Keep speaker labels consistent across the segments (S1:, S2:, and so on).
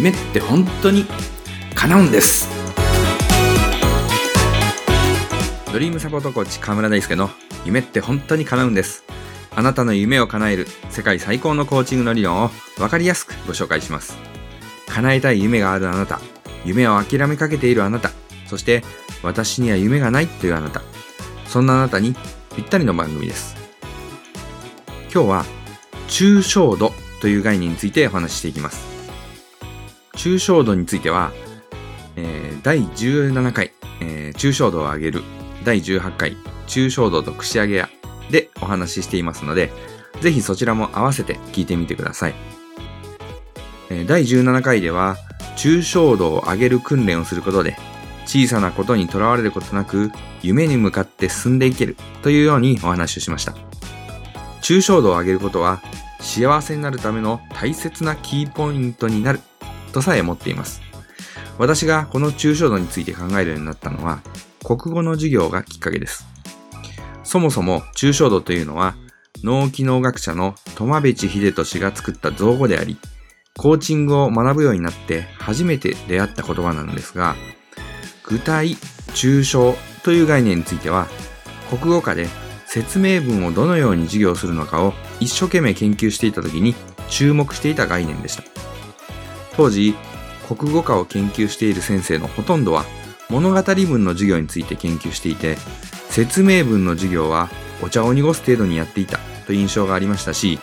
S1: 夢って本当に叶うんです。ドリームサポートコーチ河村大輔の夢って本当に叶うんです。あなたの夢を叶える世界最高のコーチングの理論を分かりやすくご紹介します。叶えたい夢があるあなた夢を諦めかけているあなたそして私には夢がないというあなた。そんなあなたにぴったりの番組です。今日は抽象度という概念についてお話ししていきます。抽象度については、えー、第17回、えー、抽象度を上げる第18回抽象度と串上げ屋でお話ししていますので、ぜひそちらも合わせて聞いてみてください。え第17回では、抽象度を上げる訓練をすることで、小さなことにとらわれることなく、夢に向かって進んでいけるというようにお話をしました。抽象度を上げることは、幸せになるための大切なキーポイントになるとさえ思っています。私がこの抽象度について考えるようになったのは、国語の授業がきっかけです。そもそも抽象度というのは脳機能学者の苫部地秀俊が作った造語であり、コーチングを学ぶようになって初めて出会った言葉なんですが、具体、抽象という概念については、国語科で説明文をどのように授業するのかを一生懸命研究していた時に注目していた概念でした。当時、国語科を研究している先生のほとんどは物語文の授業について研究していて、説明文の授業はお茶を濁す程度にやっていたという印象がありましたし、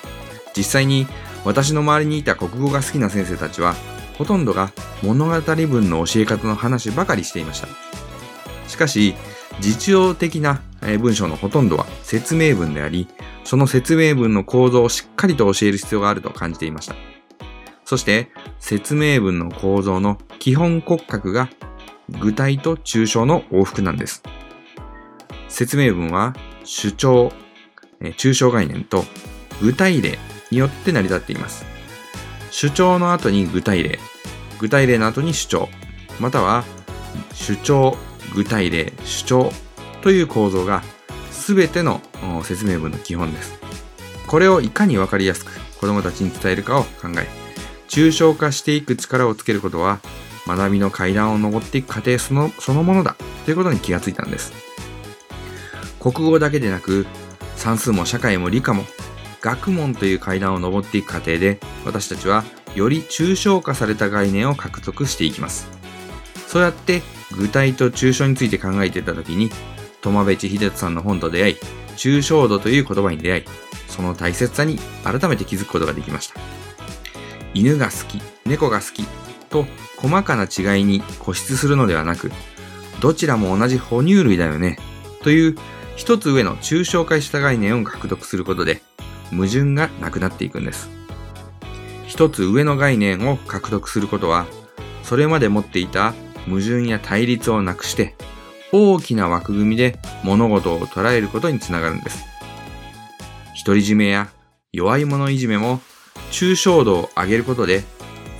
S1: 実際に私の周りにいた国語が好きな先生たちは、ほとんどが物語文の教え方の話ばかりしていました。しかし、実用的な文章のほとんどは説明文であり、その説明文の構造をしっかりと教える必要があると感じていました。そして、説明文の構造の基本骨格が具体と抽象の往復なんです。説明文は主張、抽象概念と具体例によって成り立っています。主張の後に具体例、具体例の後に主張、または主張、具体例、主張という構造が全ての説明文の基本です。これをいかにわかりやすく子供たちに伝えるかを考え、抽象化していく力をつけることは学びの階段を登っていく過程そのそのものだということに気がついたんです。国語だけでなく、算数も社会も理科も、学問という階段を登っていく過程で、私たちはより抽象化された概念を獲得していきます。そうやって具体と抽象について考えていた時に、苫部地秀人さんの本と出会い、抽象度という言葉に出会い、その大切さに改めて気づくことができました。犬が好き、猫が好きと細かな違いに固執するのではなく、どちらも同じ哺乳類だよねという一つ上の抽象化した概念を獲得することで、矛盾がなくなっていくんです。一つ上の概念を獲得することは、それまで持っていた矛盾や対立をなくして、大きな枠組みで物事を捉えることにつながるんです。独り占めや弱い者いじめも抽象度を上げることで、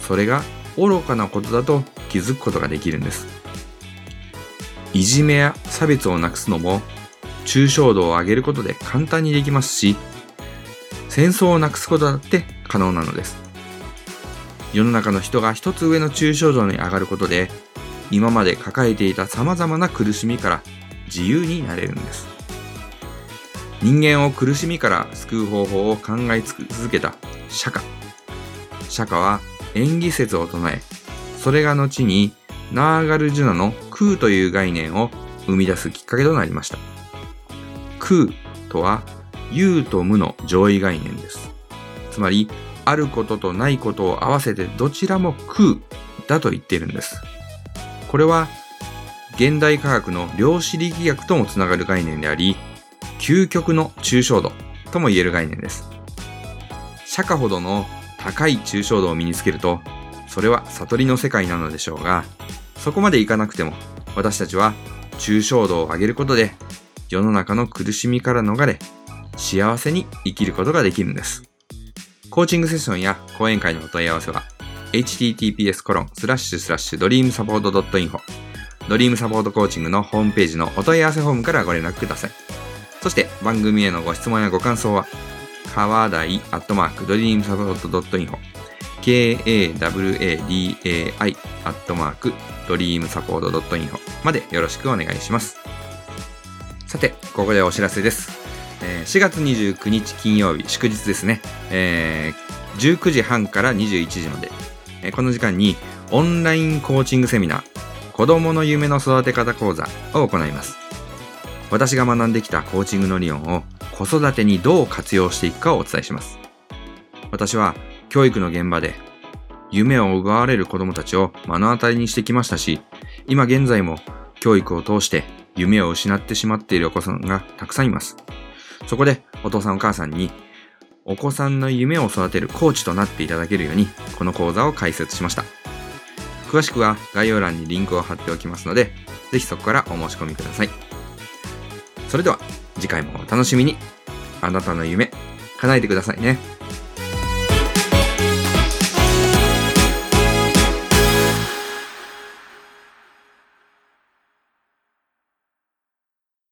S1: それが愚かなことだと気づくことができるんです。いじめや差別をなくすのも抽象度を上げることで簡単にできますし、戦争をなくすことだって可能なのです。世の中の人が一つ上の抽象度に上がることで、今まで抱えていた様々な苦しみから自由になれるんです。人間を苦しみから救う方法を考え続けた釈迦。釈迦は演技説を唱え、それが後にナーガルジュナの空という概念を生み出すきっかけとなりました。空とは有と無の上位概念です。つまり、あることとないことを合わせてどちらも空だと言っているんです。これは、現代科学の量子力学ともつながる概念であり、究極の抽象度とも言える概念です。釈迦ほどの高い抽象度を身につけると、それは悟りの世界なのでしょうが、そこまでいかなくても、私たちは抽象度を上げることで世の中の苦しみから逃れ、幸せに生きることができるんです。コーチングセッションや講演会のお問い合わせは、https コロンスラッシュスラッシュドリームサポート .info ドリームサポートコーチングのホームページのお問い合わせフォームからご連絡ください。そして番組へのご質問やご感想は、川台アットマークドリームサポート .info k-a-w-a-d-a-i アットマーク dreamsupport.info までよろしくお願いします。さて、ここでお知らせです。えー4月29日金曜日、祝日ですね。えー19時半から21時まで、えーこの時間にオンラインコーチングセミナー、子供の夢の育て方講座を行います。私が学んできたコーチングの理論を子育てにどう活用していくかをお伝えします。私は教育の現場で夢を奪われる子供たちを目の当たりにしてきましたし、今現在も教育を通して夢を失ってしまっているお子さんがたくさんいます。そこでお父さんお母さんにお子さんの夢を育てるコーチとなっていただけるようにこの講座を開設しました。詳しくは概要欄にリンクを貼っておきますので、ぜひそこからお申し込みください。それでは次回もお楽しみに。あなたの夢叶えてくださいね。